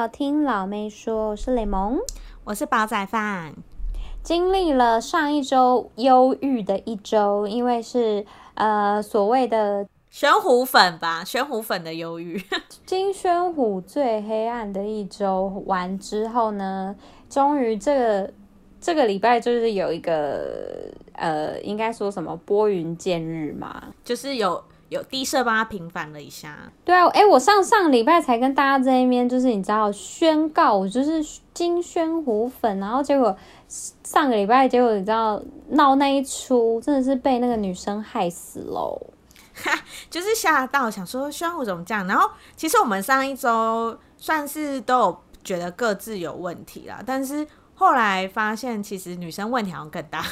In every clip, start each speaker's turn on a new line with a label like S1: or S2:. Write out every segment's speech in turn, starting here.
S1: 到听老妹说，我是雷蒙，
S2: 我是煲仔饭。
S1: 经历了上一周忧郁的一周，因为是呃所谓的
S2: 玄虎粉吧，玄虎粉的忧郁。
S1: 金宣虎最黑暗的一周完之后呢，终于这个这个礼拜就是有一个呃，应该说什么拨云见日嘛，
S2: 就是有。有低设帮他平反了一下，
S1: 对啊，哎、我上上礼拜才跟大家在那边，就是你知道宣告，我就是金宣虎粉，然后结果上个礼拜，结果你知道闹那一出，真的是被那个女生害死喽，
S2: 哈，就是吓到想说宣虎怎么这样，然后其实我们上一周算是都有觉得各自有问题啦，但是后来发现其实女生问题好像更大。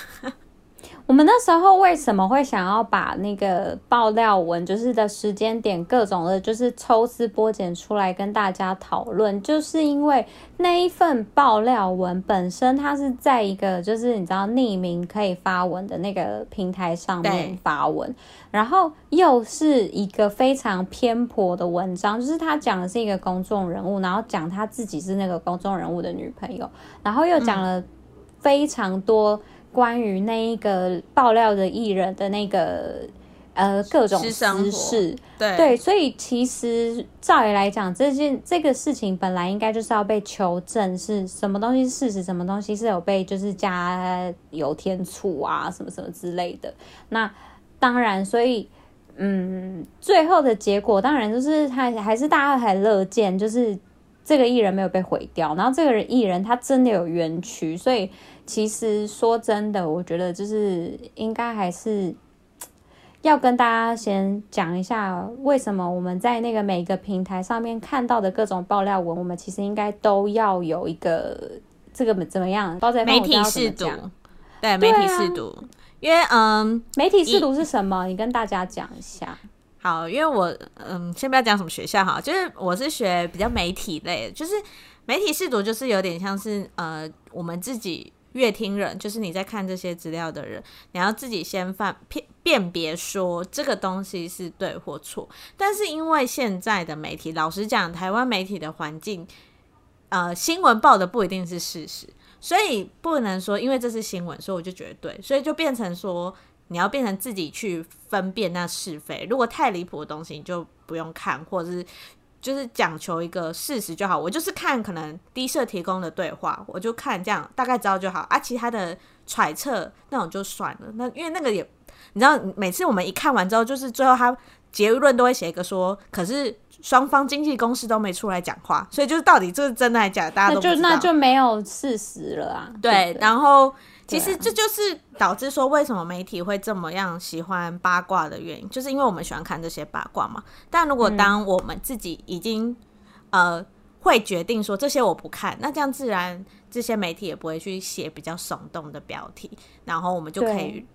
S1: 我们那时候为什么会想要把那个爆料文，就是的时间点各种的，就是抽丝剥茧出来跟大家讨论，就是因为那一份爆料文本身，它是在一个就是你知道匿名可以发文的那个平台上面发文，然后又是一个非常偏颇的文章，就是他讲的是一个公众人物，然后讲他自己是那个公众人物的女朋友，然后又讲了非常多。关于那一个爆料的艺人的那个呃各种私事，
S2: 对
S1: 对，所以其实照理来讲，这件这个事情本来应该就是要被求证是什么东西是事实，什么东西是有被就是加油添醋啊，什么什么之类的。那当然，所以嗯，最后的结果当然就是他还是大家还乐见，就是这个艺人没有被毁掉，然后这个人艺人他真的有冤屈，所以。其实说真的，我觉得就是应该还是要跟大家先讲一下，为什么我们在那个每个平台上面看到的各种爆料文，我们其实应该都要有一个这个怎么样？
S2: 媒体试读，对，媒体试读，啊、因为嗯，
S1: 媒体试读是什么？你跟大家讲一下。
S2: 好，因为我嗯，先不要讲什么学校哈，就是我是学比较媒体类的，就是媒体试读，就是有点像是呃，我们自己。阅听人就是你在看这些资料的人，你要自己先犯辨辨别说这个东西是对或错。但是因为现在的媒体，老实讲，台湾媒体的环境，呃，新闻报的不一定是事实，所以不能说因为这是新闻，所以我就觉得对，所以就变成说你要变成自己去分辨那是非。如果太离谱的东西，你就不用看，或者是。就是讲求一个事实就好，我就是看可能低设提供的对话，我就看这样大概知道就好啊。其他的揣测那种就算了，那因为那个也你知道，每次我们一看完之后，就是最后他结论都会写一个说，可是双方经纪公司都没出来讲话，所以就是到底这是真的还是假的，大家都
S1: 就那就没有事实了啊。
S2: 对，然后。其实这就是导致说为什么媒体会这么样喜欢八卦的原因，就是因为我们喜欢看这些八卦嘛。但如果当我们自己已经呃会决定说这些我不看，那这样自然这些媒体也不会去写比较耸动的标题，然后我们就可以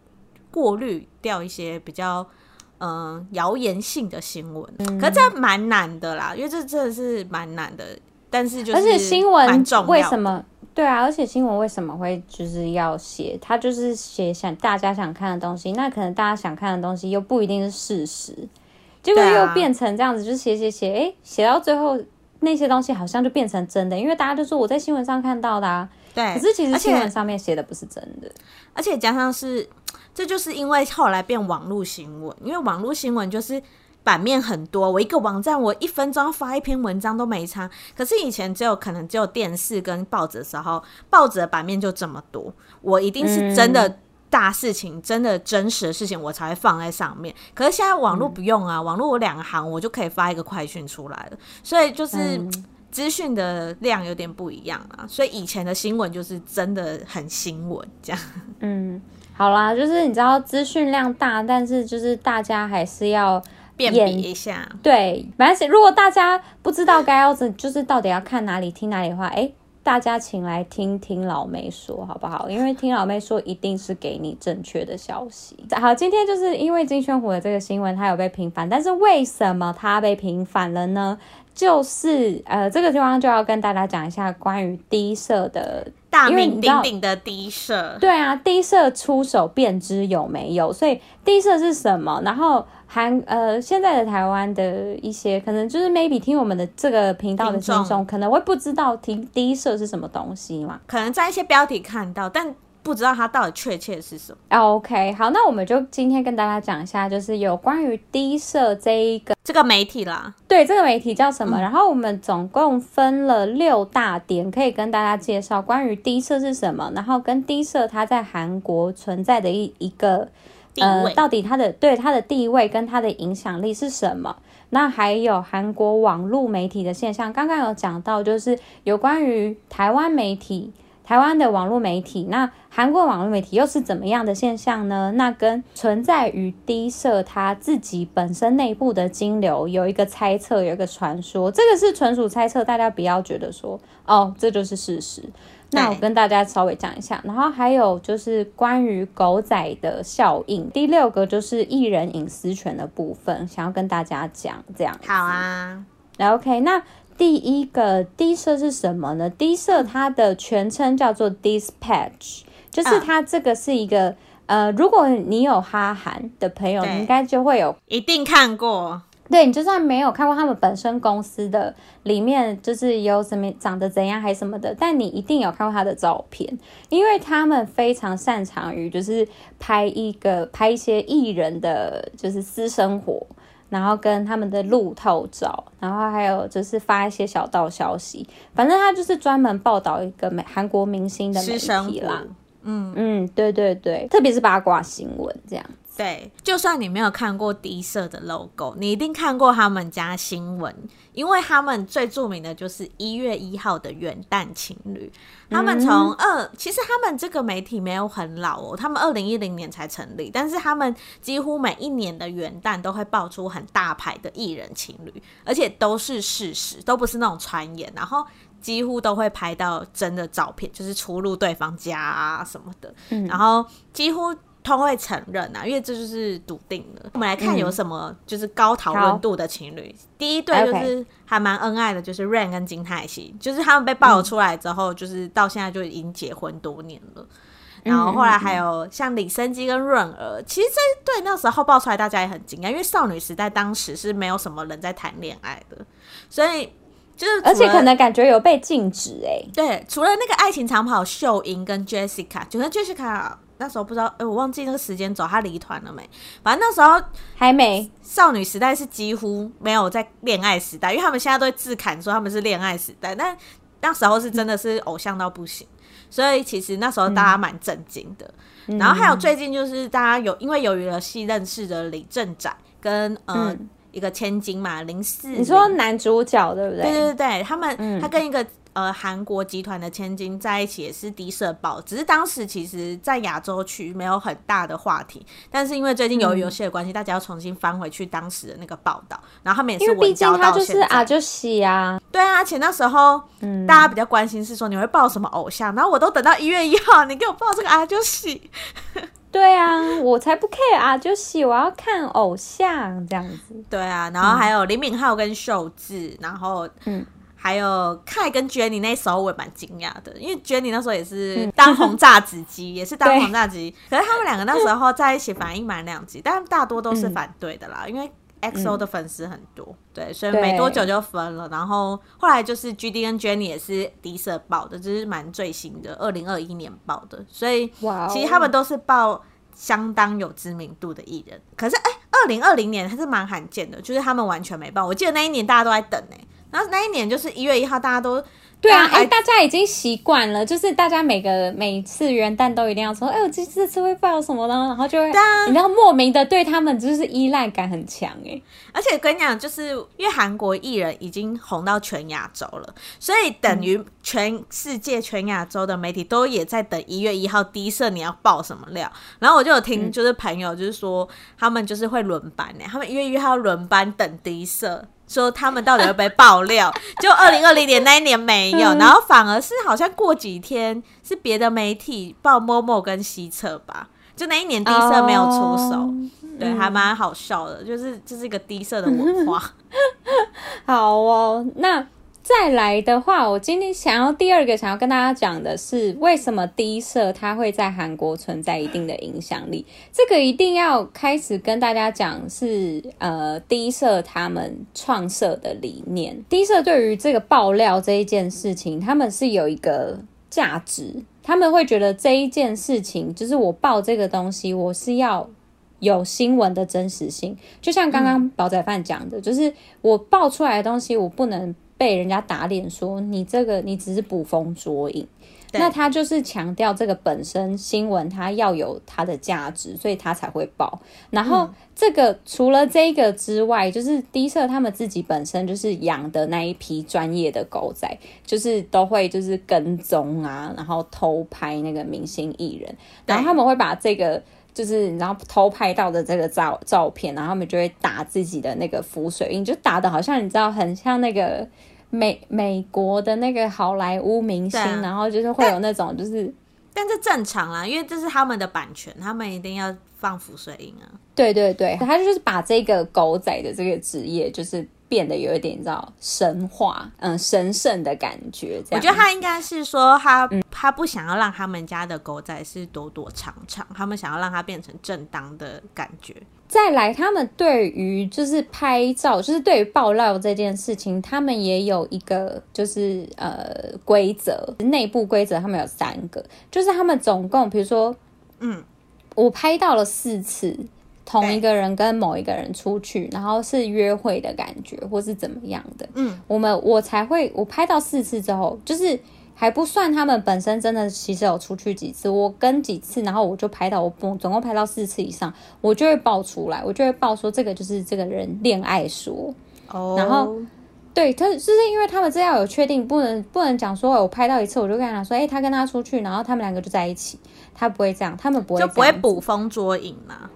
S2: 过滤掉一些比较嗯谣言性的新闻。可是这蛮难的啦，因为这真的是蛮难的。但是就是，而且
S1: 新闻为什么？对啊，而且新闻为什么会就是要写？他就是写想大家想看的东西，那可能大家想看的东西又不一定是事实，结果又变成这样子，就写写写，哎，写到最后那些东西好像就变成真的，因为大家就说我在新闻上看到的啊，
S2: 对，
S1: 可是其实新闻上面写的不是真的，
S2: 而且加上是，这就是因为后来变网络新闻，因为网络新闻就是。版面很多，我一个网站我一分钟发一篇文章都没差。可是以前只有可能只有电视跟报纸的时候，报纸的版面就这么多，我一定是真的大事情、嗯、真的真实的事情，我才会放在上面。可是现在网络不用啊，嗯、网络我两行我就可以发一个快讯出来了，所以就是资讯的量有点不一样啊。所以以前的新闻就是真的很新闻这样。
S1: 嗯，好啦，就是你知道资讯量大，但是就是大家还是要。
S2: 辨别一下，
S1: 对，反正如果大家不知道该要怎，就是到底要看哪里、听哪里的话，哎，大家请来听听老妹说，好不好？因为听老妹说一定是给你正确的消息。好，今天就是因为金宣虎的这个新闻，他有被平反，但是为什么他被平反了呢？就是呃，这个地方就要跟大家讲一下关于低色的
S2: 大名鼎鼎的低色。
S1: 对啊，低色出手便知有没有，所以低色是什么？然后韩呃，现在的台湾的一些可能就是 maybe 听我们的这个频道的听众可能会不知道听低色是什么东西嘛？
S2: 可能在一些标题看到，但。不知道它到底确切是什么。
S1: OK，好，那我们就今天跟大家讲一下，就是有关于低社这一个
S2: 这个媒体啦。
S1: 对，这个媒体叫什么？嗯、然后我们总共分了六大点，可以跟大家介绍关于低社是什么，然后跟低社它在韩国存在的一一个呃，到底它的对它的地位跟它的影响力是什么？那还有韩国网络媒体的现象，刚刚有讲到，就是有关于台湾媒体。台湾的网络媒体，那韩国网络媒体又是怎么样的现象呢？那跟存在于低社他自己本身内部的金流有一个猜测，有一个传说，这个是纯属猜测，大家不要觉得说哦，这就是事实。那我跟大家稍微讲一下，然后还有就是关于狗仔的效应，第六个就是艺人隐私权的部分，想要跟大家讲这样。
S2: 好啊，
S1: 那 OK，那。第一个低社是什么呢？低社它的全称叫做 Dispatch，就是它这个是一个、啊、呃，如果你有哈韩的朋友，你应该就会有
S2: 一定看过。
S1: 对，你就算没有看过他们本身公司的里面，就是有什么长得怎样还是什么的，但你一定有看过他的照片，因为他们非常擅长于就是拍一个拍一些艺人的就是私生活。然后跟他们的路透照，然后还有就是发一些小道消息，反正他就是专门报道一个美韩国明星的媒体啦。嗯嗯，对对对，特别是八卦新闻这样。
S2: 对，就算你没有看过低社的 logo，你一定看过他们家新闻，因为他们最著名的就是一月一号的元旦情侣。他们从二、嗯，其实他们这个媒体没有很老哦，他们二零一零年才成立，但是他们几乎每一年的元旦都会爆出很大牌的艺人情侣，而且都是事实，都不是那种传言，然后几乎都会拍到真的照片，就是出入对方家啊什么的，嗯、然后几乎。通会承认啊，因为这就是笃定的。我们来看有什么就是高讨论度的情侣。嗯、第一对就是还蛮恩爱的，就是 Rain 跟金泰熙，就是他们被爆出来之后，就是到现在就已经结婚多年了。嗯、然后后来还有像李昇基跟润儿，其实这对那时候爆出来大家也很惊讶，因为少女时代当时是没有什么人在谈恋爱的，所以就是
S1: 而且可能感觉有被禁止哎、欸。
S2: 对，除了那个爱情长跑秀英跟 Jessica，就跟 Jessica。那时候不知道，哎、欸，我忘记那个时间走，他离团了没？反正那时候
S1: 还没。
S2: 少女时代是几乎没有在恋爱时代，因为他们现在都会自砍说他们是恋爱时代，但那时候是真的是偶像到不行，所以其实那时候大家蛮震惊的、嗯。然后还有最近就是大家有因为有娱乐系认识的李正宰跟呃、嗯、一个千金嘛零四，
S1: 你说男主角对不对？
S2: 对对对，他们、嗯、他跟一个。呃，韩国集团的千金在一起也是低社爆，只是当时其实，在亚洲区没有很大的话题，但是因为最近由于游戏的关系、嗯，大家要重新翻回去当时的那个报道，然后他们也是文交到现在。
S1: 啊，就喜啊，
S2: 对啊，而且那时候，嗯，大家比较关心是说你会报什么偶像，然后我都等到一月一号，你给我报这个啊，就喜。
S1: 对啊，我才不 care 啊，就喜，我要看偶像这样子。
S2: 对啊，然后还有李敏镐跟秀智，然后嗯。还有 Kai 跟 Jennie 那时候我也蛮惊讶的，因为 Jennie 那时候也是当 红炸子鸡，也是当红炸子鸡。可是他们两个那时候在一起反应蛮两极，但大多都是反对的啦，因为 EXO 的粉丝很多，对，所以没多久就分了。然后后来就是 GD 跟 Jennie 也是低社爆的，这、就是蛮最新的，二零二一年爆的。所以其实他们都是爆相当有知名度的艺人。可是哎，二零二零年还是蛮罕见的，就是他们完全没爆。我记得那一年大家都在等呢、欸。然后那一年就是一月一号，大家都
S1: 对啊，哎，大家已经习惯了，就是大家每个每次元旦都一定要说，哎，我这这次会爆什么呢？然后就会，你知道莫名的对他们就是依赖感很强哎。
S2: 而且跟你讲，就是因为韩国艺人已经红到全亚洲了，所以等于全世界全亚洲的媒体都也在等一月一号低社你要爆什么料。然后我就有听，就是朋友就是说，他们就是会轮班呢，他们一月一号轮班等低社。说他们到底会不会爆料？就二零二零年那一年没有，然后反而是好像过几天是别的媒体报 Momo 跟西侧吧，就那一年低色没有出手，
S1: 哦、
S2: 对，嗯、还蛮好笑的，就是这是一个低色的文化。
S1: 好哦，那。再来的话，我今天想要第二个想要跟大家讲的是，为什么低设它会在韩国存在一定的影响力？这个一定要开始跟大家讲是呃低设他们创设的理念。低设对于这个爆料这一件事情，他们是有一个价值，他们会觉得这一件事情就是我爆这个东西，我是要有新闻的真实性。就像刚刚煲仔饭讲的，就是我爆出来的东西，我不能。被人家打脸说你这个你只是捕风捉影，那他就是强调这个本身新闻它要有它的价值，所以他才会报。然后这个、嗯、除了这个之外，就是低设他们自己本身就是养的那一批专业的狗仔，就是都会就是跟踪啊，然后偷拍那个明星艺人，然后他们会把这个。就是，然后偷拍到的这个照照片，然后他们就会打自己的那个浮水印，就打的好像你知道，很像那个美美国的那个好莱坞明星，啊、然后就是会有那种就是，
S2: 但这正常啦，因为这是他们的版权，他们一定要放浮水印啊。
S1: 对对对，他就是把这个狗仔的这个职业就是。变得有一点，你知道神话，嗯，神圣的感觉。
S2: 我觉得他应该是说他，他、嗯、他不想要让他们家的狗仔是躲躲藏藏，他们想要让它变成正当的感觉。
S1: 再来，他们对于就是拍照，就是对于爆料这件事情，他们也有一个就是呃规则，内部规则，他们有三个，就是他们总共，比如说，嗯，我拍到了四次。同一个人跟某一个人出去，然后是约会的感觉，或是怎么样的？嗯，我们我才会我拍到四次之后，就是还不算他们本身真的其实有出去几次，我跟几次，然后我就拍到我总总共拍到四次以上，我就会爆出来，我就会爆说这个就是这个人恋爱说哦，然后对他就是因为他们这样有确定，不能不能讲说我拍到一次我就跟他说，哎，他跟他出去，然后他们两个就在一起，他不会这样，他们不会
S2: 就不会捕风捉影嘛。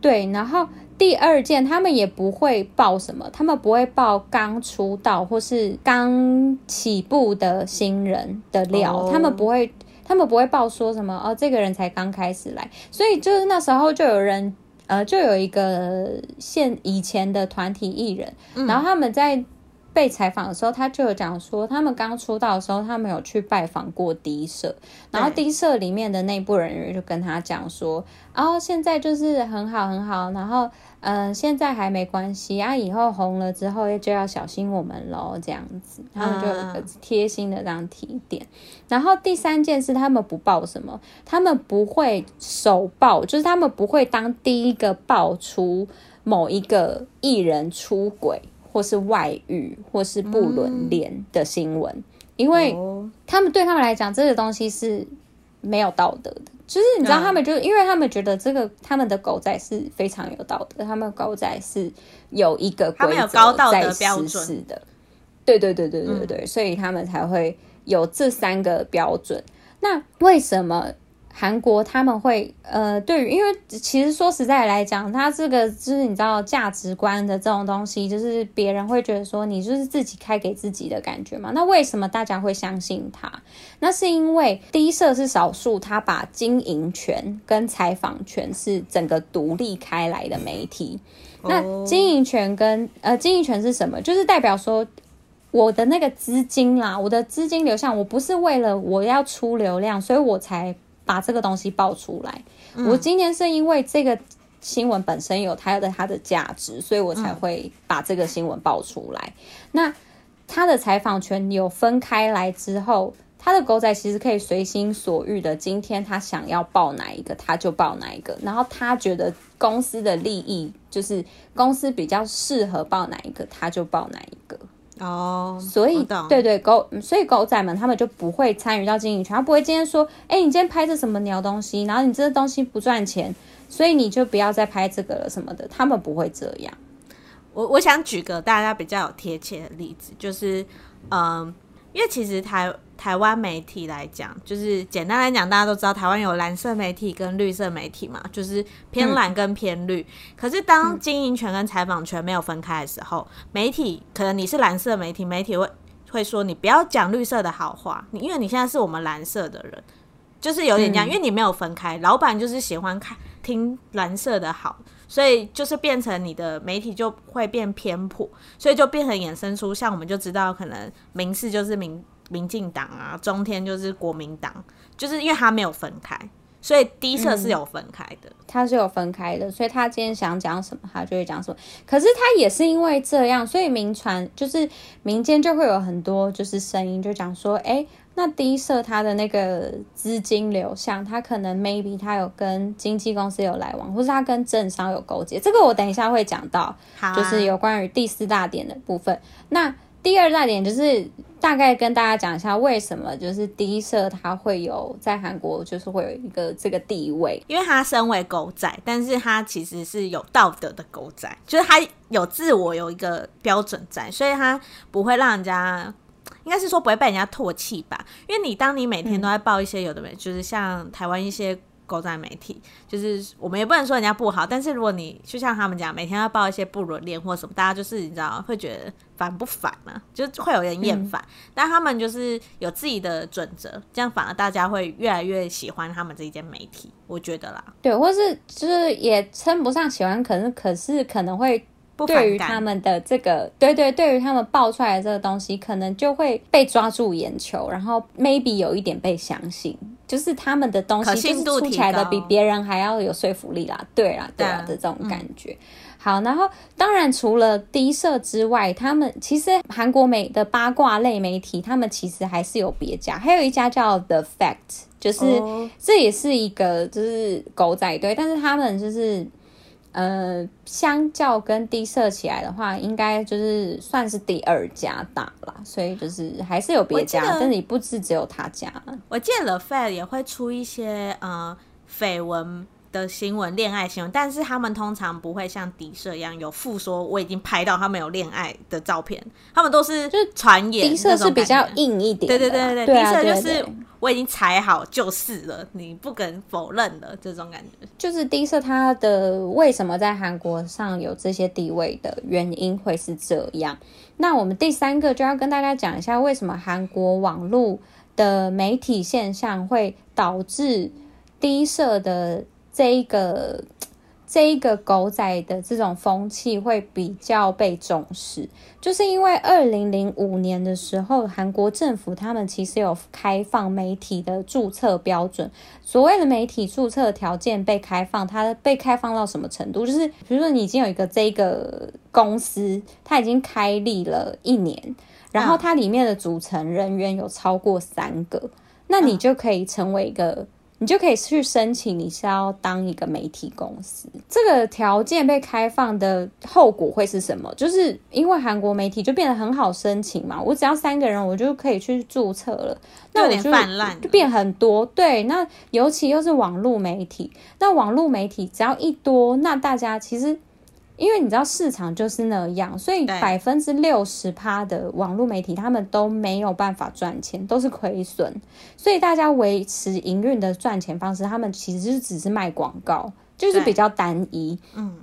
S1: 对，然后第二件，他们也不会报什么，他们不会报刚出道或是刚起步的新人的料，oh. 他们不会，他们不会报说什么哦，这个人才刚开始来，所以就是那时候就有人，呃，就有一个现以前的团体艺人，嗯、然后他们在。被采访的时候，他就有讲说，他们刚出道的时候，他们有去拜访过低社，然后低社里面的内部人员就跟他讲说，然现在就是很好很好，然后嗯、呃，现在还没关系啊，以后红了之后就要小心我们喽，这样子，他们就贴心的这样提点。然后第三件事，他们不报什么，他们不会首报，就是他们不会当第一个爆出某一个艺人出轨。或是外遇，或是不伦恋的新闻，嗯、因为他们对他们来讲，这个东西是没有道德的。就是你知道，他们就、嗯、因为他们觉得这个他们的狗仔是非常有道德，他们狗仔是有一个规则在实施的。对对对对对对所以他们才会有这三个标准。那为什么？韩国他们会呃，对于，因为其实说实在来讲，他这个就是你知道价值观的这种东西，就是别人会觉得说你就是自己开给自己的感觉嘛。那为什么大家会相信他？那是因为低设是少数，他把经营权跟采访权是整个独立开来的媒体。那经营权跟呃经营权是什么？就是代表说我的那个资金啦，我的资金流向，我不是为了我要出流量，所以我才。把这个东西爆出来，嗯、我今天是因为这个新闻本身有它的它的价值，所以我才会把这个新闻爆出来。嗯、那他的采访权有分开来之后，他的狗仔其实可以随心所欲的，今天他想要报哪一个，他就报哪一个。然后他觉得公司的利益就是公司比较适合报哪一个，他就报哪一个。哦，oh, 所以对对狗，所以狗仔们他们就不会参与到经营权，他不会今天说，哎、欸，你今天拍这什么鸟东西，然后你这个东西不赚钱，所以你就不要再拍这个了什么的，他们不会这样。
S2: 我我想举个大家比较有贴切的例子，就是嗯，因为其实台。台湾媒体来讲，就是简单来讲，大家都知道台湾有蓝色媒体跟绿色媒体嘛，就是偏蓝跟偏绿。嗯、可是当经营权跟采访权没有分开的时候，媒体可能你是蓝色媒体，媒体会会说你不要讲绿色的好话，你因为你现在是我们蓝色的人，就是有点这样，
S1: 嗯、
S2: 因为你没有分开，老板就是喜欢看听蓝色的好，所以就是变成你的媒体就会变偏颇，所以就变成衍生出像我们就知道，可能民视就是民民进党啊，中天就是国民党，就是因为他没有分开。所以低社是有分开的，
S1: 他、嗯、是有分开的，所以他今天想讲什么，他就会讲什么。可是他也是因为这样，所以民传就是民间就会有很多就是声音，就讲说，哎、欸，那第一社他的那个资金流向，他可能 maybe 他有跟经纪公司有来往，或是他跟政商有勾结。这个我等一下会讲到，就是有关于第四大点的部分。那第二大点就是大概跟大家讲一下，为什么就是第一社它会有在韩国就是会有一个这个地位，
S2: 因为他身为狗仔，但是他其实是有道德的狗仔，就是他有自我有一个标准在，所以他不会让人家，应该是说不会被人家唾弃吧？因为你当你每天都在报一些有的没，就是像台湾一些。狗仔媒体就是我们也不能说人家不好，但是如果你就像他们讲，每天要报一些不伦恋或什么，大家就是你知道会觉得烦不烦呢、啊？就会有人厌烦。嗯、但他们就是有自己的准则，这样反而大家会越来越喜欢他们这一间媒体，我觉得啦。
S1: 对，或是就是也称不上喜欢，可能可是可能会。对于他们的这个，对对，对于他们爆出来的这个东西，可能就会被抓住眼球，然后 maybe 有一点被相信，就是他们的东西就是出起来的比别人还要有说服力啦，对啦，对啦的这种感觉。嗯、好，然后当然除了低社之外，他们其实韩国美的八卦类媒体，他们其实还是有别家，还有一家叫 The Fact，就是、哦、这也是一个就是狗仔队，但是他们就是。呃，相较跟低色起来的话，应该就是算是第二家大啦，所以就是还是有别家，但是你不是只有他家。
S2: 我见了 Fed 也会出一些呃绯闻的新闻、恋爱新闻，但是他们通常不会像低社一样有附说我已经拍到他们有恋爱的照片，他们都是就传言。
S1: 低社是比较硬一点，
S2: 对对对对，
S1: 对
S2: 低社就是。我已经踩好就是了，你不肯否认的这种感觉，
S1: 就是低社他的为什么在韩国上有这些地位的原因会是这样。那我们第三个就要跟大家讲一下，为什么韩国网络的媒体现象会导致低社的这一个。这一个狗仔的这种风气会比较被重视，就是因为二零零五年的时候，韩国政府他们其实有开放媒体的注册标准。所谓的媒体注册条件被开放，它被开放到什么程度？就是比如说你已经有一个这个公司，它已经开立了一年，然后它里面的组成人员有超过三个，那你就可以成为一个。你就可以去申请，你是要当一个媒体公司。这个条件被开放的后果会是什么？就是因为韩国媒体就变得很好申请嘛，我只要三个人，我就可以去注册了。那我就就变很多。对，那尤其又是网络媒体，那网络媒体只要一多，那大家其实。因为你知道市场就是那样，所以百分之六十趴的网络媒体他们都没有办法赚钱，都是亏损。所以大家维持营运的赚钱方式，他们其实就只是卖广告，就是比较单一。嗯，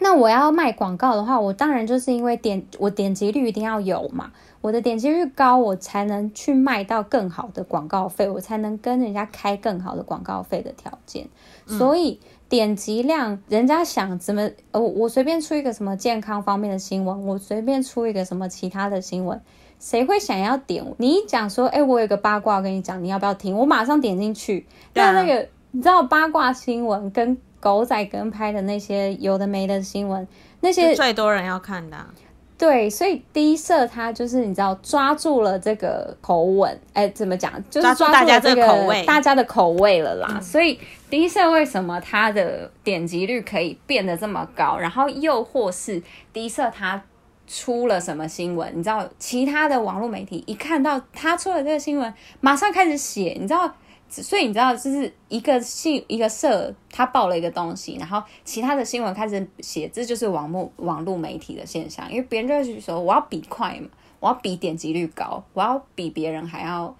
S1: 那我要卖广告的话，我当然就是因为点我点击率一定要有嘛，我的点击率高，我才能去卖到更好的广告费，我才能跟人家开更好的广告费的条件。所以。点击量，人家想怎么？呃，我随便出一个什么健康方面的新闻，我随便出一个什么其他的新闻，谁会想要点？你一讲说，哎、欸，我有个八卦跟你讲，你要不要听？我马上点进去。但那个，你知道八卦新闻跟狗仔跟拍的那些有的没的新闻，那些
S2: 最多人要看的、啊。
S1: 对，所以低社它就是你知道抓住了这个口吻，哎，怎么讲？就是抓住大家这个口味，大家的口味了啦。嗯、所以第一社为什么它的点击率可以变得这么高？然后又或是第一社它出了什么新闻？你知道，其他的网络媒体一看到他出了这个新闻，马上开始写，你知道。所以你知道，就是一个信一个社，他报了一个东西，然后其他的新闻开始写，这就是网络网络媒体的现象。因为别人就会说，我要比快嘛，我要比点击率高，我要比别人还要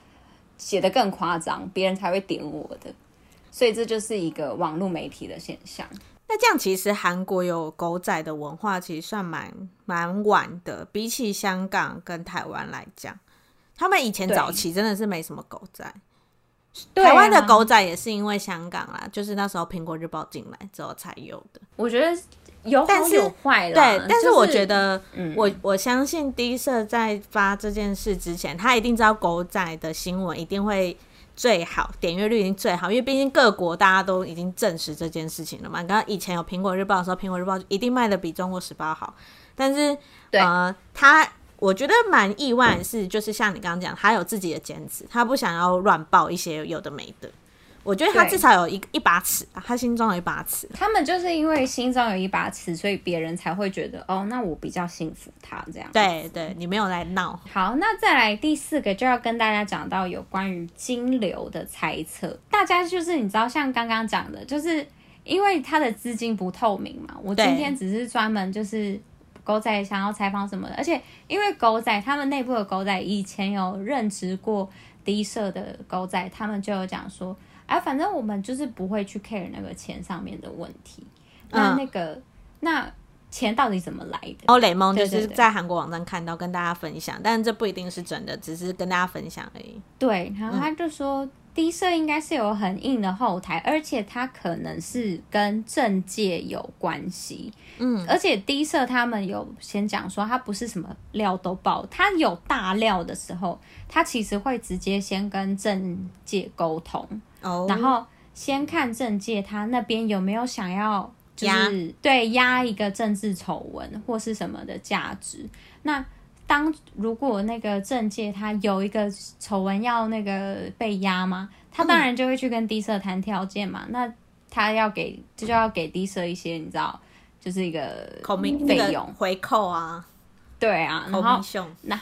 S1: 写得更夸张，别人才会点我的。所以这就是一个网络媒体的现象。
S2: 那这样其实韩国有狗仔的文化，其实算蛮蛮晚的，比起香港跟台湾来讲，他们以前早期真的是没什么狗仔。
S1: 啊、
S2: 台湾的狗仔也是因为香港啦，就是那时候苹果日报进来之后才有的。
S1: 我觉得有好有坏啦。
S2: 对，但是我觉得，
S1: 就是、
S2: 我我相信 D 社在发这件事之前，他一定知道狗仔的新闻一定会最好，点阅率已经最好，因为毕竟各国大家都已经证实这件事情了嘛。刚刚以前有苹果日报的时候，苹果日报一定卖的比中国时报好，但是呃，他。我觉得蛮意外的是，就是像你刚刚讲，他有自己的坚持，他不想要乱报一些有的没的。我觉得他至少有一一把尺，他心中有一把尺。
S1: 他们就是因为心中有一把尺，所以别人才会觉得哦，那我比较信服他这样。
S2: 对对，你没有来闹。
S1: 好，那再来第四个就要跟大家讲到有关于金流的猜测。大家就是你知道，像刚刚讲的，就是因为他的资金不透明嘛。我今天只是专门就是。狗仔想要采访什么的，而且因为狗仔他们内部的狗仔以前有任职过低社的狗仔，他们就有讲说，哎、啊，反正我们就是不会去 care 那个钱上面的问题。那那个、嗯、那钱到底怎么来的？
S2: 哦，雷蒙就是在韩国网站看到，跟大家分享，但是这不一定是真的，只是跟大家分享而已。
S1: 对，然后他就说。嗯 D 社应该是有很硬的后台，而且他可能是跟政界有关系。嗯，而且低社他们有先讲说，他不是什么料都爆，他有大料的时候，他其实会直接先跟政界沟通，哦，然后先看政界他那边有没有想要就是对压一个政治丑闻或是什么的价值。那当如果那个政界他有一个丑闻要那个被压吗？他当然就会去跟 D 社谈条件嘛。嗯、那他要给就就要给 D 社一些你知道，就是一个费用
S2: 回扣啊。
S1: 对啊，然后那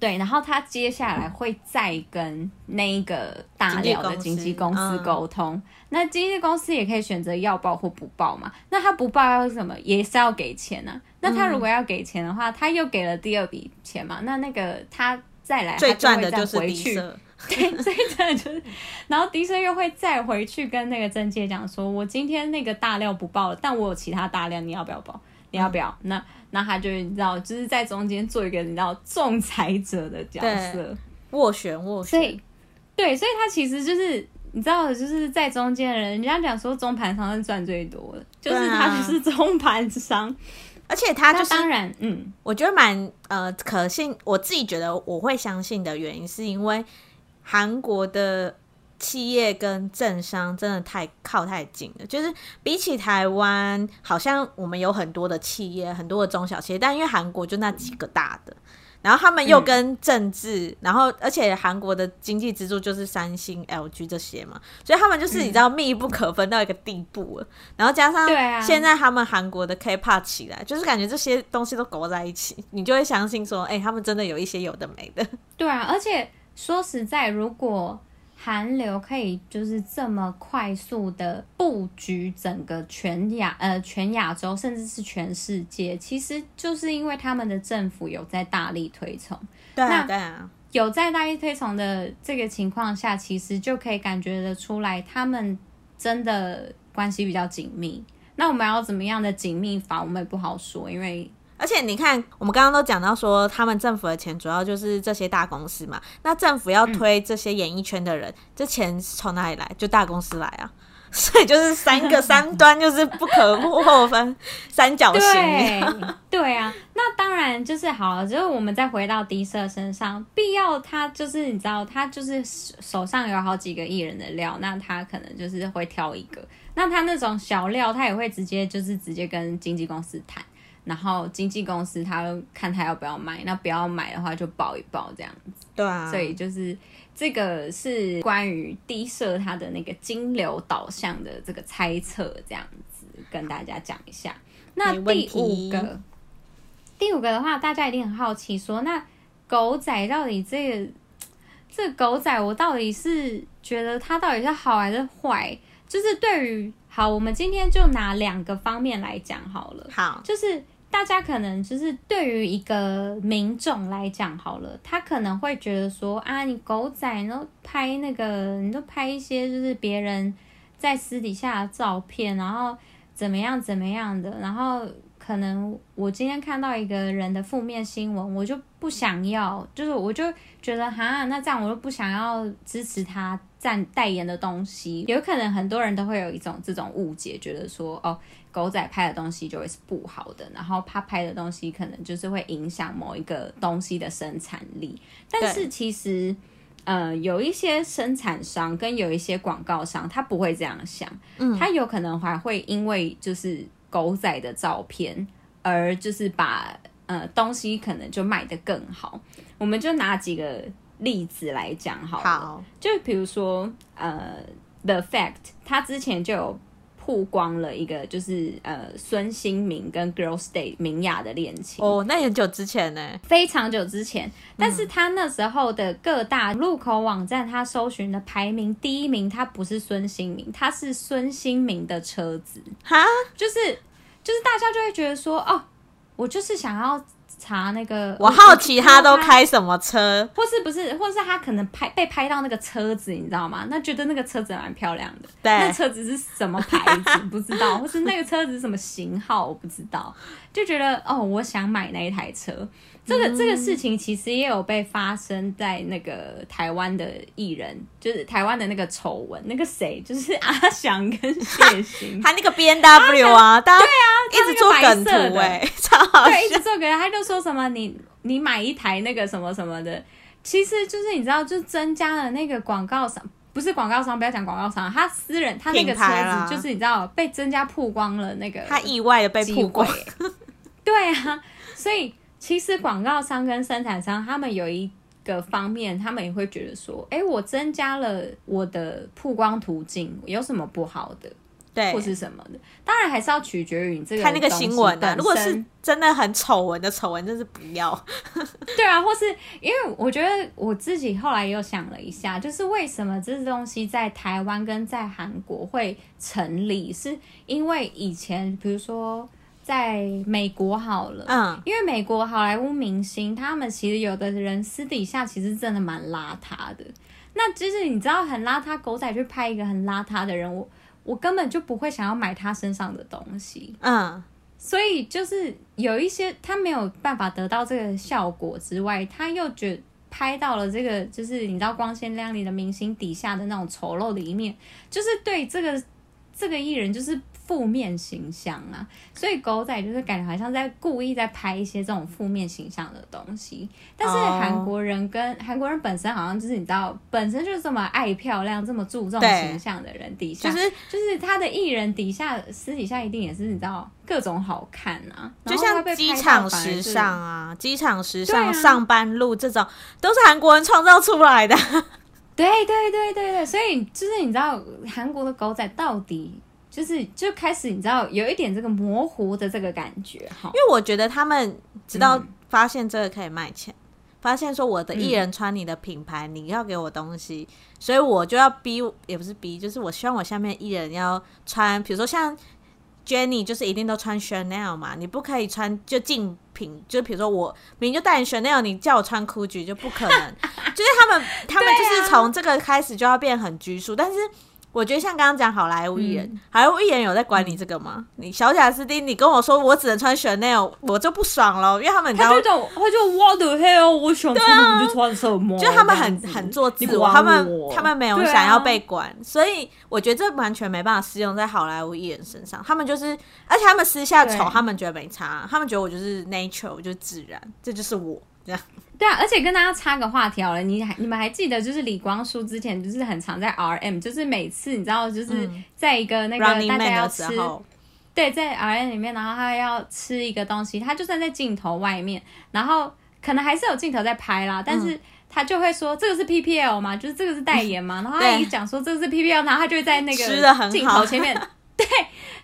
S1: 对，然后他接下来会再跟那个大料的经纪公司沟通。嗯、那经纪公司也可以选择要报或不报嘛。那他不报要什么？也是要给钱呢、啊。那他如果要给钱的话，嗯、他又给了第二笔钱嘛？那那个他再来，
S2: 最赚的就是回去，
S1: 对，最赚的就是，然后迪生又会再回去跟那个郑介讲说，我今天那个大料不报了，但我有其他大料，你要不要报？你要不要？嗯、那那他就你知道，就是在中间做一个你知道仲裁者的角色，
S2: 斡旋斡旋，
S1: 对，所以他其实就是你知道，就是在中间人，人家讲说中盘商是赚最多的，就是他就是中盘商。
S2: 而且他就是，
S1: 当然，嗯，
S2: 我觉得蛮呃可信。我自己觉得我会相信的原因，是因为韩国的企业跟政商真的太靠太近了。就是比起台湾，好像我们有很多的企业，很多的中小企业，但因为韩国就那几个大的。然后他们又跟政治，嗯、然后而且韩国的经济支柱就是三星、LG 这些嘛，所以他们就是你知道密不可分到一个地步了。嗯、然后加上现在他们韩国的 K-pop 起来，就是感觉这些东西都勾在一起，你就会相信说，哎，他们真的有一些有的没的。
S1: 对啊，而且说实在，如果韩流可以就是这么快速的布局整个全亚呃全亚洲，甚至是全世界，其实就是因为他们的政府有在大力推崇。
S2: 对啊，对啊，
S1: 有在大力推崇的这个情况下，其实就可以感觉得出来，他们真的关系比较紧密。那我们要怎么样的紧密法，我们也不好说，因为。
S2: 而且你看，我们刚刚都讲到说，他们政府的钱主要就是这些大公司嘛。那政府要推这些演艺圈的人，嗯、这钱从哪里来？就大公司来啊。所以就是三个 三端，就是不可或分 三角形。
S1: 对，对啊。那当然就是好了，就是我们再回到迪社身上，必要他就是你知道，他就是手上有好几个艺人的料，那他可能就是会挑一个。那他那种小料，他也会直接就是直接跟经纪公司谈。然后经纪公司他看他要不要买，那不要买的话就报一报这样子。
S2: 对啊，
S1: 所以就是这个是关于 D 社他的那个金流导向的这个猜测，这样子跟大家讲一下。那第五个，第五个的话，大家一定很好奇说，说那狗仔到底这个这个狗仔，我到底是觉得他到底是好还是坏？就是对于好，我们今天就拿两个方面来讲好了。
S2: 好，
S1: 就是大家可能就是对于一个民众来讲好了，他可能会觉得说啊，你狗仔，你都拍那个，你都拍一些就是别人在私底下的照片，然后怎么样怎么样的，然后可能我今天看到一个人的负面新闻，我就不想要，就是我就觉得哈，那这样我就不想要支持他赞代言的东西，有可能很多人都会有一种这种误解，觉得说哦，狗仔拍的东西就会是不好的，然后他拍的东西可能就是会影响某一个东西的生产力。但是其实，呃，有一些生产商跟有一些广告商，他不会这样想，嗯，他有可能还会因为就是狗仔的照片而就是把。呃，东西可能就卖得更好。我们就拿几个例子来讲好了，好，就比如说，呃，The Fact，他之前就有曝光了一个，就是呃，孙兴民跟 Girls Day 明雅的恋情。
S2: 哦，那很久之前呢，
S1: 非常久之前。但是他那时候的各大入口网站，他搜寻的排名第一名，他不是孙兴民，他是孙兴民的车子。哈，就是就是大家就会觉得说，哦。我就是想要查那个，
S2: 我好奇他都开什么车，
S1: 或是不是，或是他可能拍被拍到那个车子，你知道吗？那觉得那个车子蛮漂亮的，对，那车子是什么牌子不知道，或是那个车子是什么型号我不知道，就觉得哦，我想买那一台车。这个这个事情其实也有被发生在那个台湾的艺人，就是台湾的那个丑闻，那个谁，就是阿翔跟谢欣，
S2: 他那个 B N W 啊，对
S1: 啊，
S2: 一直做梗图哎，超好，
S1: 对，一直做梗，他就说什么你你买一台那个什么什么的，其实就是你知道，就增加了那个广告商，不是广告商，不要讲广告商，他私人他那个车子就是你知道被增加曝光了那个，
S2: 他意外的被曝光，
S1: 对啊，所以。其实广告商跟生产商，他们有一个方面，他们也会觉得说，哎，我增加了我的曝光途径，有什么不好的？对，或是什么的？当然还是要取决于你这个
S2: 看那个新闻的。如果是真的很丑闻的丑闻，真是不要。
S1: 对啊，或是因为我觉得我自己后来又想了一下，就是为什么这东西在台湾跟在韩国会成立，是因为以前比如说。在美国好了，嗯，因为美国好莱坞明星，他们其实有的人私底下其实真的蛮邋遢的。那就是你知道，很邋遢，狗仔去拍一个很邋遢的人，我我根本就不会想要买他身上的东西，嗯。所以就是有一些他没有办法得到这个效果之外，他又觉拍到了这个，就是你知道光鲜亮丽的明星底下的那种丑陋的一面，就是对这个这个艺人就是。负面形象啊，所以狗仔就是感觉好像在故意在拍一些这种负面形象的东西。但是韩国人跟韩国人本身好像就是你知道，本身就是这么爱漂亮、这么注重形象的人，底下就是就是他的艺人底下私底下一定也是你知道各种好看啊，
S2: 就像机场时尚啊、机场时尚、上班路这种，都是韩国人创造出来的。
S1: 对对对对对，所以就是你知道韩国的狗仔到底。就是就开始，你知道有一点这个模糊的这个感觉哈，
S2: 因为我觉得他们直到发现这个可以卖钱，嗯、发现说我的艺人穿你的品牌，嗯、你要给我东西，所以我就要逼，也不是逼，就是我希望我下面艺人要穿，比如说像 Jennie，就是一定都穿 Chanel 嘛，你不可以穿就竞品，就比如说我明明就代言 Chanel，你叫我穿 Gucci 就不可能，就是他们他们就是从这个开始就要变很拘束，但是。我觉得像刚刚讲好莱坞艺人，好莱坞艺人有在管你这个吗？你小贾斯汀，你跟我说我只能穿 Chanel，我就不爽了，因为他们
S1: 他就他就 What the hell，我想穿什么就穿什么，
S2: 就他们很很做自我，他们他们没有想要被管，所以我觉得这完全没办法适用在好莱坞艺人身上。他们就是，而且他们私下丑，他们觉得没差，他们觉得我就是 nature，就是自然，这就是我这样。
S1: 对啊，而且跟大家插个话题好了，你还你们还记得就是李光洙之前就是很常在 RM，就是每次你知道就是在一个那个大家要吃，对，在 RM 里面，然后他要吃一个东西，他就算在镜头外面，然后可能还是有镜头在拍啦，但是他就会说这个是 PPL 嘛，就是这个是代言嘛，然后他一讲说这个是 PPL，然后他就会在那个 镜头前面，对。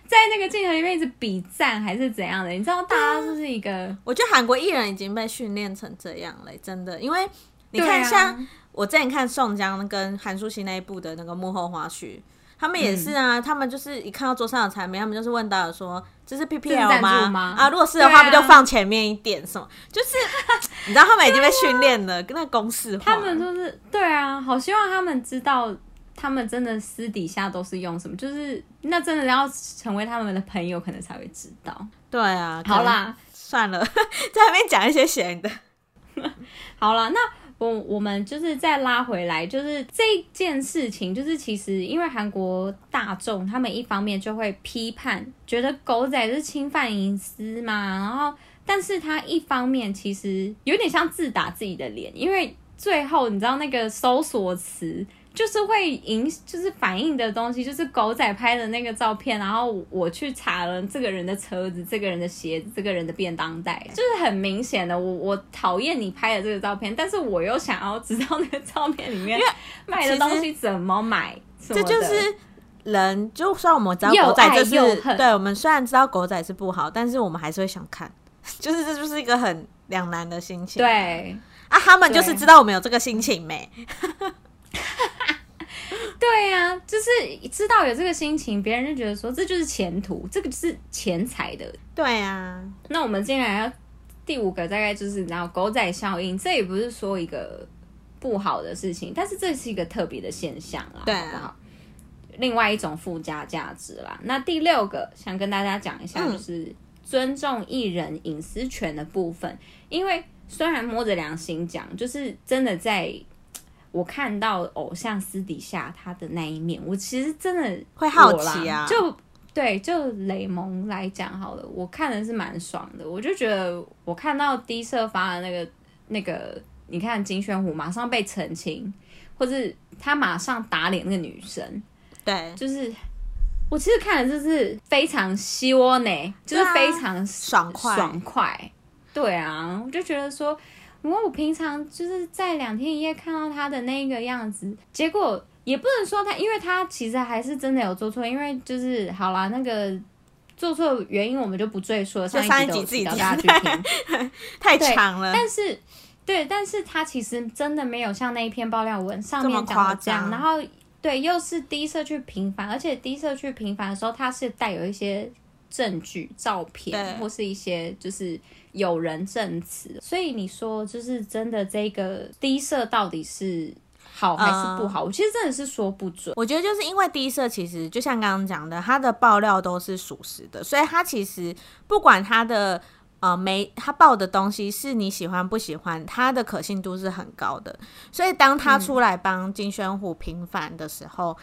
S1: 在那个镜头里面一直比赞还是怎样的？你知道，大家就是一个，
S2: 我觉得韩国艺人已经被训练成这样了，真的。因为你看，像我之前看宋江跟韩舒希那一部的那个幕后花絮，他们也是啊，他们就是一看到桌上的产品，他们就是问到说：“这是 PPL 吗？”吗啊，如果是的话，不就放前面一点什么？就是 你知道，他们已经被训练了，跟 那个公式化。
S1: 他们就是对啊，好希望他们知道。他们真的私底下都是用什么？就是那真的要成为他们的朋友，可能才会知道。
S2: 对啊，
S1: 好啦，
S2: 算了，在那边讲一些闲的。
S1: 好了，那我我们就是再拉回来，就是这件事情，就是其实因为韩国大众他们一方面就会批判，觉得狗仔是侵犯隐私嘛，然后，但是他一方面其实有点像自打自己的脸，因为最后你知道那个搜索词。就是会影，就是反映的东西，就是狗仔拍的那个照片，然后我去查了这个人的车子、这个人的鞋子、这个人的便当袋，就是很明显的，我我讨厌你拍的这个照片，但是我又想要知道那个照片里面卖的东西怎么买，
S2: 这就是人，就算我们知道狗仔就是对，我们虽然知道狗仔是不好，但是我们还是会想看，就是这就是一个很两难的心情。
S1: 对
S2: 啊，他们就是知道我们有这个心情没？
S1: 对呀、啊，就是知道有这个心情，别人就觉得说这就是前途，这个是钱财的。
S2: 对呀、啊，
S1: 那我们接下来要第五个，大概就是然后狗仔效应，这也不是说一个不好的事情，但是这是一个特别的现象啦，
S2: 对、
S1: 啊，好不好？另外一种附加价值啦。那第六个想跟大家讲一下，就是尊重艺人隐私权的部分，嗯、因为虽然摸着良心讲，就是真的在。我看到偶像私底下他的那一面，我其实真的
S2: 会好奇啊。
S1: 就对，就雷蒙来讲好了，我看的是蛮爽的。我就觉得我看到 D 社发的那个那个，你看金宣虎马上被澄清，或是他马上打脸那个女生，
S2: 对，
S1: 就是我其实看的就是非常希望呢，就是非常
S2: 爽快
S1: 爽快。对啊，我就觉得说。因为我平常就是在两天一夜看到他的那个样子，结果也不能说他，因为他其实还是真的有做错，因为就是好啦，那个做错原因我们就不赘述了，上一集自己大家 去听，
S2: 太长了。
S1: 但是对，但是他其实真的没有像那一篇爆料文上面讲的这样，然后对，又是第一次去平反，而且第一次去平反的时候，他是带有一些证据、照片或是一些就是。有人证词，所以你说就是真的，这个低色到底是好还是不好？我、嗯、其实真的是说不准。
S2: 我觉得就是因为低色其实就像刚刚讲的，他的爆料都是属实的，所以他其实不管他的呃没他爆的东西是你喜欢不喜欢，他的可信度是很高的。所以当他出来帮金宣虎平反的时候，嗯、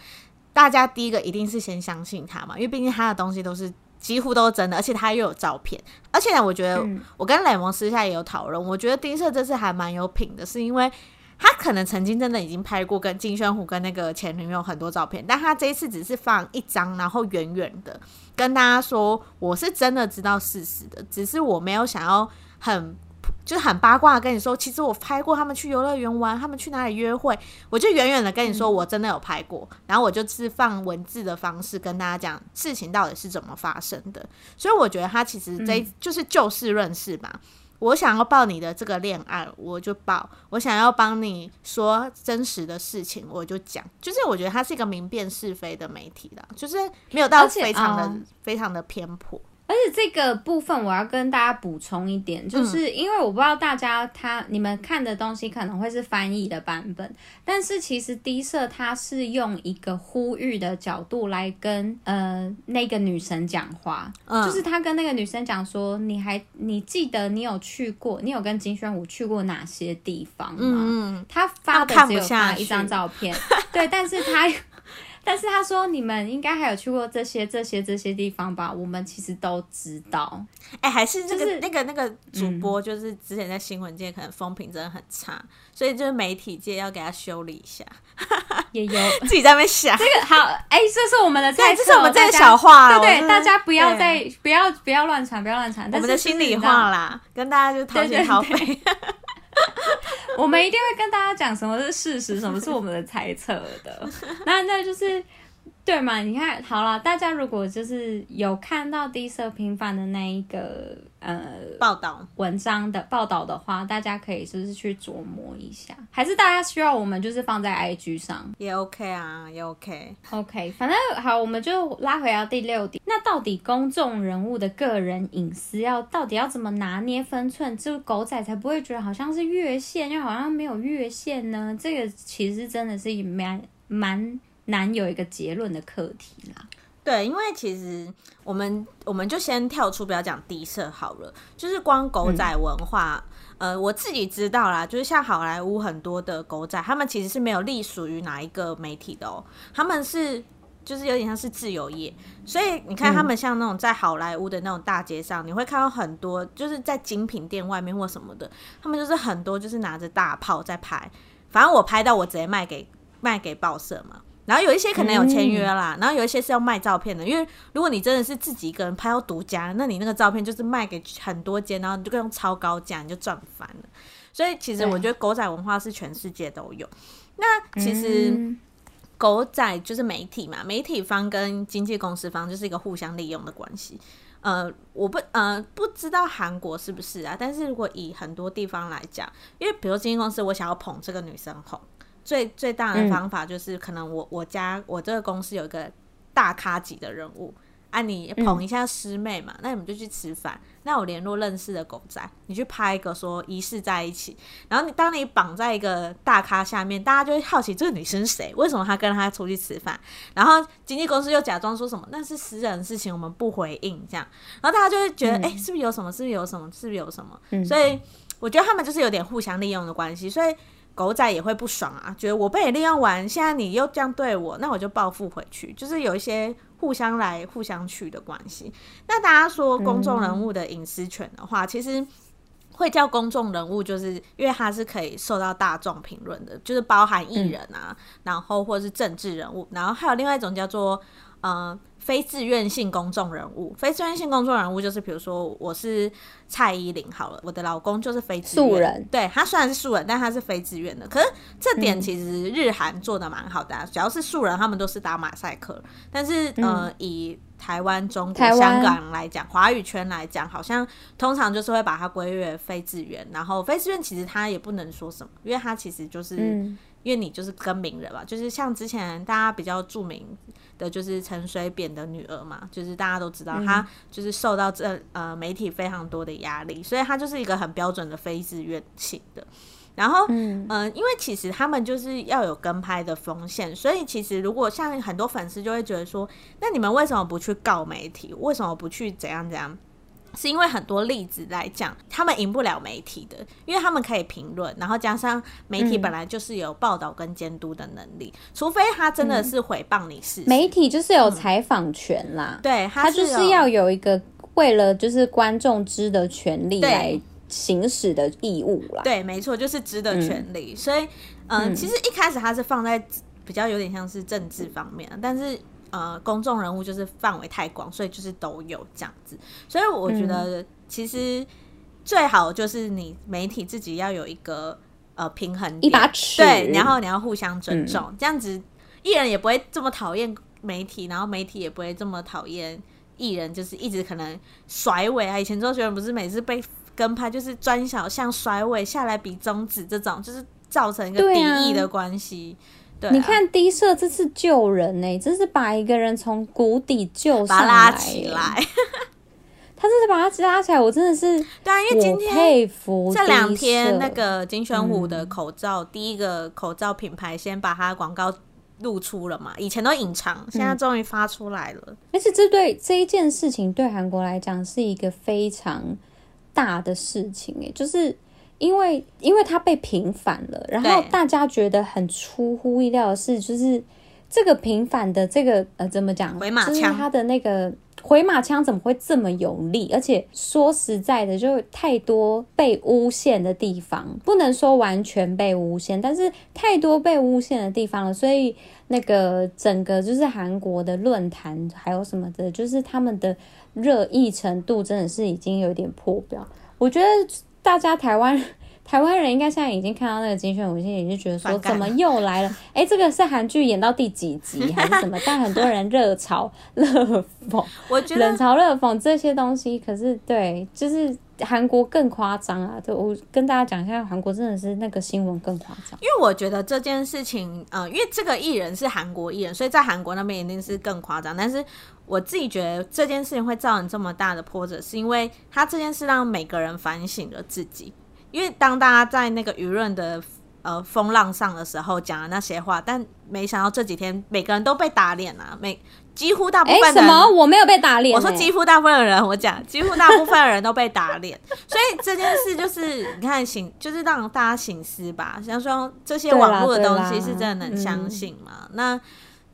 S2: 大家第一个一定是先相信他嘛，因为毕竟他的东西都是。几乎都是真的，而且他又有照片，而且呢，我觉得我跟雷蒙私下也有讨论，我觉得丁社这次还蛮有品的，是因为他可能曾经真的已经拍过跟金宣虎跟那个前女友很多照片，但他这一次只是放一张，然后远远的跟大家说，我是真的知道事实的，只是我没有想要很。就是很八卦跟你说，其实我拍过他们去游乐园玩，他们去哪里约会，我就远远的跟你说，我真的有拍过，嗯、然后我就是放文字的方式跟大家讲事情到底是怎么发生的。所以我觉得他其实这就是就事论事嘛。嗯、我想要报你的这个恋爱，我就报；我想要帮你说真实的事情，我就讲。就是我觉得他是一个明辨是非的媒体啦，就是没有到非常的、呃、非常的偏颇。
S1: 而且这个部分我要跟大家补充一点，就是因为我不知道大家他你们看的东西可能会是翻译的版本，但是其实低社他是用一个呼吁的角度来跟呃那个女生讲话，嗯、就是他跟那个女生讲说，你还你记得你有去过，你有跟金宣武去过哪些地方吗？嗯、他发的只有发一张照片，对，但是他。但是他说，你们应该还有去过这些、这些、这些地方吧？我们其实都知道。
S2: 哎、欸，还是这个、就是、那个、那个主播，就是之前在新闻界可能风评真的很差，嗯、所以就是媒体界要给他修理一下。
S1: 也有
S2: 自己在那边想
S1: 这个好，哎、欸，这是我们的
S2: 这是我们这个小
S1: 话，对，对
S2: 对，
S1: 大家不要再不要不要乱传，不要乱传，我
S2: 们的心里话啦，跟大家就掏心掏肺。
S1: 我们一定会跟大家讲什么是事实，什么是我们的猜测的。那那就是对嘛？你看好了，大家如果就是有看到 D 社平反的那一个。呃，
S2: 报道
S1: 文章的报道的话，大家可以就是去琢磨一下，还是大家需要我们就是放在 IG 上
S2: 也 OK 啊，也 OK。
S1: OK，反正好，我们就拉回到第六点。那到底公众人物的个人隐私要到底要怎么拿捏分寸，就狗仔才不会觉得好像是越线，又好像没有越线呢？这个其实真的是蛮蛮难有一个结论的课题啦。
S2: 对，因为其实我们我们就先跳出，不要讲低设好了，就是光狗仔文化，嗯、呃，我自己知道啦，就是像好莱坞很多的狗仔，他们其实是没有隶属于哪一个媒体的哦，他们是就是有点像是自由业，所以你看他们像那种在好莱坞的那种大街上，嗯、你会看到很多就是在精品店外面或什么的，他们就是很多就是拿着大炮在拍，反正我拍到我直接卖给卖给报社嘛。然后有一些可能有签约啦，嗯、然后有一些是要卖照片的，因为如果你真的是自己一个人拍到独家，那你那个照片就是卖给很多间，然后你就用超高价，你就赚翻了。所以其实我觉得狗仔文化是全世界都有。那其实狗仔就是媒体嘛，媒体方跟经纪公司方就是一个互相利用的关系。呃，我不呃不知道韩国是不是啊，但是如果以很多地方来讲，因为比如经纪公司，我想要捧这个女生红。最最大的方法就是，可能我我家我这个公司有一个大咖级的人物，啊，你捧一下师妹嘛，那你们就去吃饭，那我联络认识的狗仔，你去拍一个说疑似在一起，然后你当你绑在一个大咖下面，大家就会好奇这个女生是谁，为什么她跟他出去吃饭，然后经纪公司又假装说什么那是私人的事情，我们不回应这样，然后大家就会觉得哎、欸，是不是有什么，是不是有什么，是不是有什么，所以我觉得他们就是有点互相利用的关系，所以。狗仔也会不爽啊，觉得我被你利用完，现在你又这样对我，那我就报复回去，就是有一些互相来互相去的关系。那大家说公众人物的隐私权的话，嗯、其实会叫公众人物，就是因为他是可以受到大众评论的，就是包含艺人啊，嗯、然后或者是政治人物，然后还有另外一种叫做呃。非自愿性公众人物，非自愿性公众人物就是，比如说我是蔡依林好了，我的老公就是非自愿，素人，对，他虽然是素人，但他是非自愿的。可是这点其实日韩做的蛮好的，啊，只要是素人，他们都是打马赛克。但是呃，以台湾、中国、香港来讲，华语圈来讲，好像通常就是会把它归为非自愿。然后非自愿其实他也不能说什么，因为他其实就是。嗯因为你就是跟名人嘛，就是像之前大家比较著名的就是陈水扁的女儿嘛，就是大家都知道她就是受到这呃媒体非常多的压力，所以她就是一个很标准的非自愿性的。然后嗯、呃，因为其实他们就是要有跟拍的风险，所以其实如果像很多粉丝就会觉得说，那你们为什么不去告媒体？为什么不去怎样怎样？是因为很多例子来讲，他们赢不了媒体的，因为他们可以评论，然后加上媒体本来就是有报道跟监督的能力，嗯、除非他真的是诽谤你是、嗯、
S1: 媒体就是有采访权啦，
S2: 嗯、对他，
S1: 他就是要有一个为了就是观众知的权利来行使的义务啦，
S2: 对，没错，就是知的权利，嗯、所以嗯、呃，其实一开始他是放在比较有点像是政治方面，但是。呃，公众人物就是范围太广，所以就是都有这样子。所以我觉得其实最好就是你媒体自己要有一个呃平衡点，
S1: 一把尺，
S2: 对，然后你要互相尊重，嗯、这样子艺人也不会这么讨厌媒体，然后媒体也不会这么讨厌艺人，就是一直可能甩尾啊。以前周杰伦不是每次被跟拍就是专小巷甩尾下来比中指这种，就是造成一个敌意的关系。啊、
S1: 你看低设这次救人呢、欸，这是把一个人从谷底救上来，
S2: 拉起来。
S1: 他真是把他拉起来，我真的是
S2: 对啊，因为今天
S1: 佩服
S2: 这两天那个金宣虎的口罩，嗯、第一个口罩品牌先把它广告露出了嘛，以前都隐藏，现在终于发出来了。
S1: 嗯、而且这对这一件事情对韩国来讲是一个非常大的事情、欸，哎，就是。因为，因为他被平反了，然后大家觉得很出乎意料的是，就是这个平反的这个呃，怎么讲？
S2: 回马枪，
S1: 就是他的那个回马枪怎么会这么有力？而且说实在的，就太多被诬陷的地方，不能说完全被诬陷，但是太多被诬陷的地方了。所以那个整个就是韩国的论坛还有什么的，就是他们的热议程度真的是已经有点破表。我觉得。大家台湾 台湾人应该现在已经看到那个金宣虎，现在已经觉得说怎么又来了？哎、欸，这个是韩剧演到第几集 还是什么？但很多人热嘲 热讽，
S2: 我觉得
S1: 冷嘲热讽这些东西，可是对，就是韩国更夸张啊！就我跟大家讲一下，韩国真的是那个新闻更夸张。
S2: 因为我觉得这件事情，呃，因为这个艺人是韩国艺人，所以在韩国那边一定是更夸张。但是我自己觉得这件事情会造成这么大的波折，是因为他这件事让每个人反省了自己。因为当大家在那个舆论的呃风浪上的时候讲的那些话，但没想到这几天每个人都被打脸啊，每几乎大部分的人、
S1: 欸、什么？我没有被打脸、欸，
S2: 我说几乎大部分的人，我讲几乎大部分的人都被打脸，所以这件事就是你看醒，就是让大家醒思吧，想说这些网络的东西是真的能相信吗？嗯、那。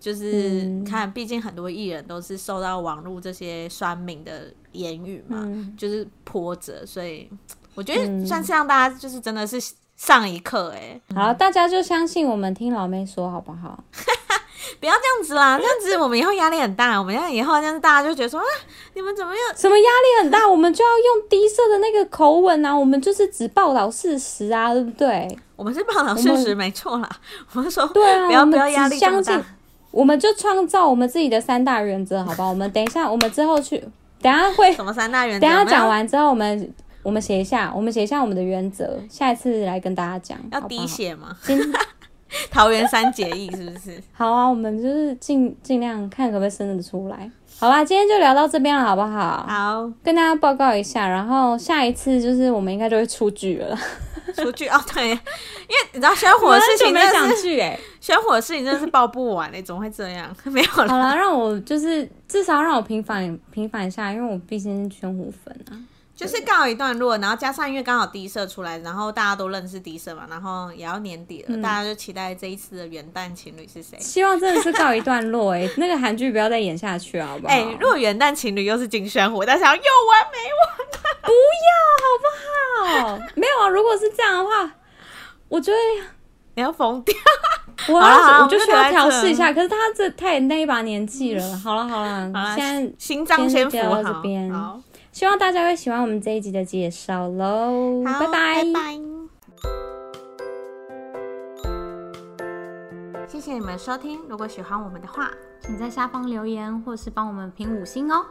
S2: 就是看，毕竟很多艺人都是受到网络这些酸民的言语嘛，嗯、就是波折，所以我觉得算是让大家就是真的是上一课哎、欸。
S1: 好，大家就相信我们听老妹说好不好？
S2: 不要这样子啦，这样子我们以后压力很大。我们要以后这样子大家就觉得说啊，你们怎么样？
S1: 什么压力很大？我们就要用低色的那个口吻啊，我们就是只报道事实啊，对不对？
S2: 我们是报道事实，没错啦。我们说
S1: 对啊，
S2: 不要不要压力这么大。
S1: 我们就创造我们自己的三大原则，好不好？我们等一下，我们之后去，等一下会
S2: 什么三大原则？
S1: 等一下讲完之后，我们我们写一下，我们写一下我们的原则，下一次来跟大家讲。
S2: 要滴血吗？桃园三结义是不是？
S1: 好啊，我们就是尽尽量看可不可以生得出来。好吧，今天就聊到这边了，好不好？
S2: 好，
S1: 跟大家报告一下，然后下一次就是我们应该就会出剧了。
S2: 出剧哦，对，因为你知道宣火的事情真的是，
S1: 哎，
S2: 宣火的事情真的是报不完哎，怎么会这样？没有了。
S1: 好了，让我就是至少让我平反平反一下，因为我毕竟是宣火粉啊。
S2: 就是告一段落，然后加上因为刚好低社出来，然后大家都认识低社嘛，然后也要年底了，嗯、大家就期待这一次的元旦情侣是谁？
S1: 希望真的是告一段落哎、欸，那个韩剧不要再演下去好不好？哎、
S2: 欸，如果元旦情侣又是金宣虎，大家想要有完没完？
S1: 不要好不好？没有啊，如果是这样的话，我觉得
S2: 你要疯掉。
S1: 我要我就需要调试一下，可是他这太那一把年纪了。好了好了，好现在
S2: 心脏先扶好。
S1: 希望大家会喜欢我们这一集的介绍喽，拜拜拜拜！
S2: 谢谢你们收听，如果喜欢我们的话，
S1: 请在下方留言或是帮我们评五星哦。